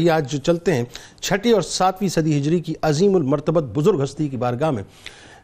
یہ آج جو چلتے ہیں چھٹی اور ساتویں صدی ہجری کی عظیم المرتبت بزرگ ہستی کی بارگاہ میں،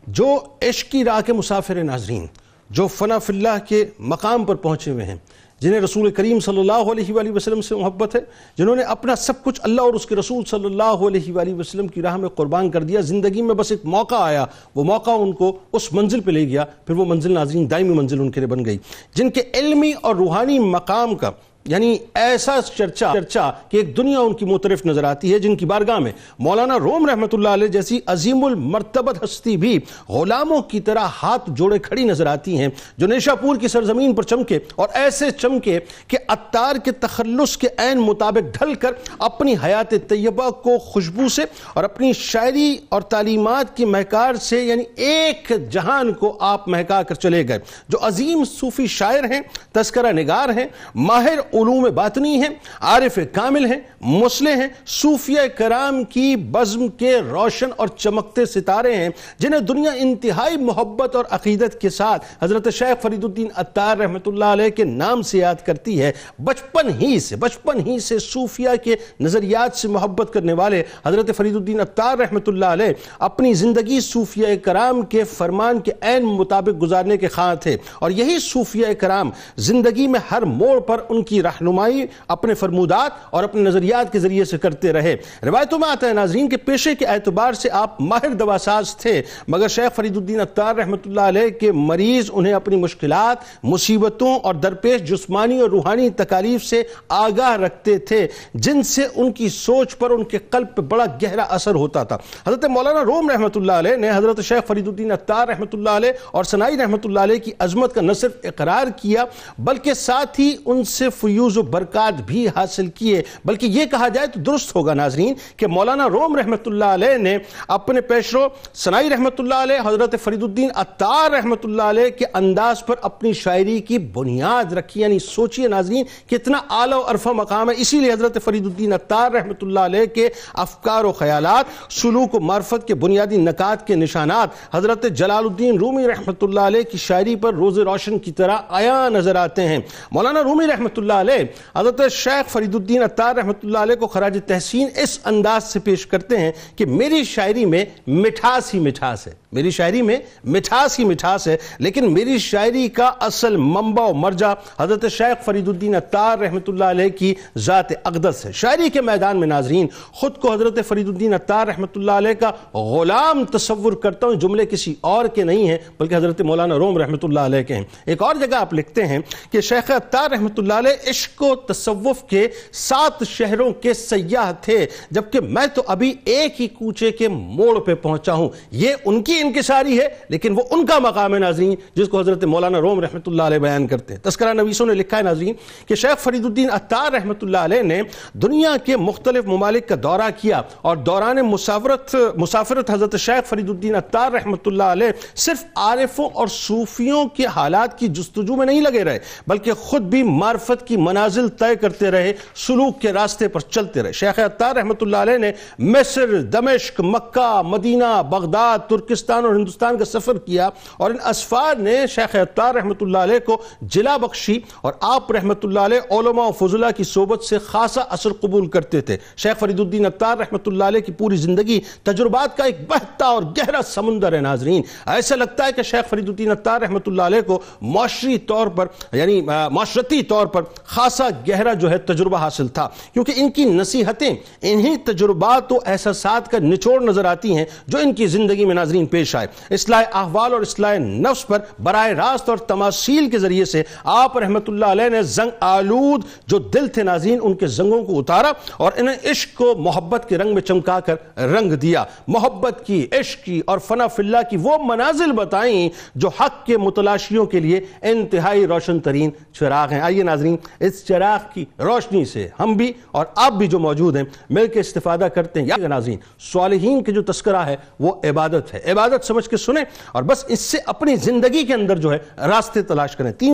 جو عشق کی راہ کے مسافر ناظرین، جو فنا فی اللہ کے مقام پر پہنچے ہوئے ہیں، جنہیں رسول کریم صلی اللہ علیہ وآلہ وسلم سے محبت ہے، جنہوں نے اپنا سب کچھ اللہ اور اس کے رسول صلی اللہ علیہ وآلہ وسلم کی راہ میں قربان کر دیا، زندگی میں بس ایک موقع آیا، وہ موقع ان کو اس منزل پہ لے گیا، پھر وہ منزل ناظرین دائمی منزل ان کے لیے بن گئی، جن کے علمی اور روحانی مقام کا یعنی ایسا چرچا چرچا کہ ایک دنیا ان کی مترف نظر آتی ہے جن کی بارگاہ میں مولانا روم رحمت اللہ علیہ جیسی عظیم المرتبت ہستی بھی غلاموں کی طرح ہاتھ جوڑے کھڑی نظر آتی ہیں، جو نیشا پور کی سرزمین پر چمکے اور ایسے چمکے کہ اتار کے تخلص کے عین مطابق ڈھل کر اپنی حیات طیبہ کو خوشبو سے اور اپنی شاعری اور تعلیمات کی مہکار سے یعنی ایک جہان کو آپ مہکا کر چلے گئے۔ جو عظیم صوفی شاعر ہیں، تذکرہ نگار ہیں، ماہر علوم باطنی ہیں، عارف کامل ہیں، مسلح ہیں، صوفیہ کرام کی بزم کے روشن اور چمکتے ستارے ہیں، جنہیں دنیا انتہائی محبت اور عقیدت کے ساتھ حضرت شیخ فرید الدین اتار رحمت اللہ علیہ کے نام سے یاد کرتی ہے۔ بچپن ہی سے، بچپن ہی سے صوفیہ کے نظریات سے محبت کرنے والے حضرت فرید الدین اتار رحمت اللہ علیہ اپنی زندگی صوفیہ کرام کے فرمان کے عین مطابق گزارنے کے خواہ تھے اور یہی صوفیہ کرام زندگی میں ہر موڑ پر ان کی رہنمائی اپنے فرمودات اور اپنے نظریات کے ذریعے سے کرتے رہے۔ روایتوں میں آتا ہے، ناظرین کے پیشے کے اعتبار سے آپ ماہر دواساز تھے، مگر شیخ فرید الدین اتار رحمت اللہ علیہ کے مریض انہیں اپنی مشکلات، مصیبتوں اور درپیش جسمانی اور روحانی تکالیف سے آگاہ رکھتے تھے، جن سے ان کی سوچ پر ان کے قلب پر بڑا گہرا اثر ہوتا تھا۔ حضرت مولانا روم رحمت اللہ علیہ نے حضرت شیخ فرید الدین اتار رحمت اللہ علیہ اور سنائی رحمت اللہ علیہ کی عظمت کا نہ صرف اقرار کیا، بلکہ ساتھ ہی ان سے فی فیوز و برکات بھی حاصل کیے۔ بلکہ یہ کہا جائے تو درست ہوگا ناظرین کہ مولانا روم رحمت اللہ علیہ نے اپنے پیشرو سنائی رحمت اللہ علیہ، حضرت فرید الدین اتار رحمت اللہ علیہ کے انداز پر اپنی شاعری کی بنیاد رکھی۔ یعنی سوچئے ناظرین کتنا اعلیٰ و عرفہ مقام ہے۔ اسی لیے حضرت فرید الدین اتار رحمت اللہ علیہ کے افکار و خیالات، سلوک و معرفت کے بنیادی نکات کے نشانات، حضرت جلال الدین رومی رحمت اللہ علیہ کی شاعری پر روز روشن کی طرح آیا نظر آتے ہیں۔ مولانا رومی رحمت اللہ علیہ۔ حضرت شیخ فرید الدین اتار رحمت اللہ علیہ کو خراج تحسین اس انداز سے پیش کرتے ہیں کہ میری شاعری میں مٹھاس ہی مٹھاس ہے۔ میری شاعری میں مٹھاس ہی مٹھاس ہے، لیکن میری شاعری کا اصل منبع و مرجع حضرت شیخ فرید الدین اتار رحمت اللہ علیہ کی ذات اقدس ہے۔ شاعری کے میدان میں ناظرین، خود کو حضرت فرید الدین اتار رحمت اللہ علیہ کا غلام تصور کرتا ہوں، جملے کسی اور کے نہیں ہیں، بلکہ حضرت مولانا روم رحمت اللہ علیہ کے ہیں۔ ایک اور جگہ آپ لکھتے ہیں کہ شیخ اتار رحمت اللہ علیہ عشق و تصوف کے سات شہروں کے سیاح تھے، جبکہ میں تو ابھی ایک ہی کوچے کے موڑ پہ پہنچا ہوں۔ یہ ان کی انکساری ہے، لیکن وہ ان کا مقام ہے ناظرین، جس کو حضرت مولانا روم رحمت اللہ علیہ بیان کرتے ہیں۔ تذکرہ نویسوں نے لکھا ہے ناظرین کہ شیخ فرید الدین اتار رحمت اللہ علیہ نے دنیا کے مختلف ممالک کا دورہ کیا اور دوران مسافرت مسافرت حضرت شیخ فرید الدین اتار رحمت اللہ علیہ صرف عارفوں اور صوفیوں کے حالات کی جستجو میں نہیں لگے رہے، بلکہ خود بھی معرفت کی کی منازل طے کرتے رہے، سلوک کے راستے پر چلتے رہے۔ شیخ اتار رحمت اللہ علیہ نے مصر، دمشق، مکہ، مدینہ، بغداد، ترکستان اور ہندوستان کا سفر کیا اور ان اسفار نے شیخ اتار رحمت اللہ علیہ کو جلا بخشی اور آپ رحمت اللہ علیہ علماء و فضلہ کی صحبت سے خاصا اثر قبول کرتے تھے۔ شیخ فرید الدین اتار رحمت اللہ علیہ کی پوری زندگی تجربات کا ایک بہتا اور گہرا سمندر ہے ناظرین۔ ایسا لگتا ہے کہ شیخ فرید الدین اتار رحمت اللہ علیہ کو معاشری طور پر یعنی معاشرتی طور پر خاصا گہرا جو ہے تجربہ حاصل تھا۔ کیونکہ ان کی نصیحتیں، انہی تجربات و احساسات کا نچوڑ نظر آتی ہیں جو ان کی زندگی میں ناظرین پیش آئے۔ اصلاح احوال اور اصلاح نفس پر براہ راست اور تماثیل کے ذریعے سے آپ رحمت اللہ علیہ نے زنگ آلود جو دل تھے ناظرین، ان کے زنگوں کو اتارا اور انہیں عشق کو محبت کے رنگ میں چمکا کر رنگ دیا۔ محبت کی، عشق کی اور فنا فی اللہ کی وہ منازل بتائیں جو حق کے متلاشیوں کے لیے انتہائی روشن ترین چراغ ہیں۔ آئیے ناظرین اس چراغ کی روشنی سے ہم بھی اور آپ بھی جو موجود ہیں، مل کے استفادہ کرتے ہیں۔ یا ناظرین، صالحین کے جو تذکرہ ہے، وہ عبادت ہے۔ عبادت سمجھ کے سنیں اور بس اس سے اپنی زندگی کے اندر جو ہے، راستے تلاش کریں۔ تین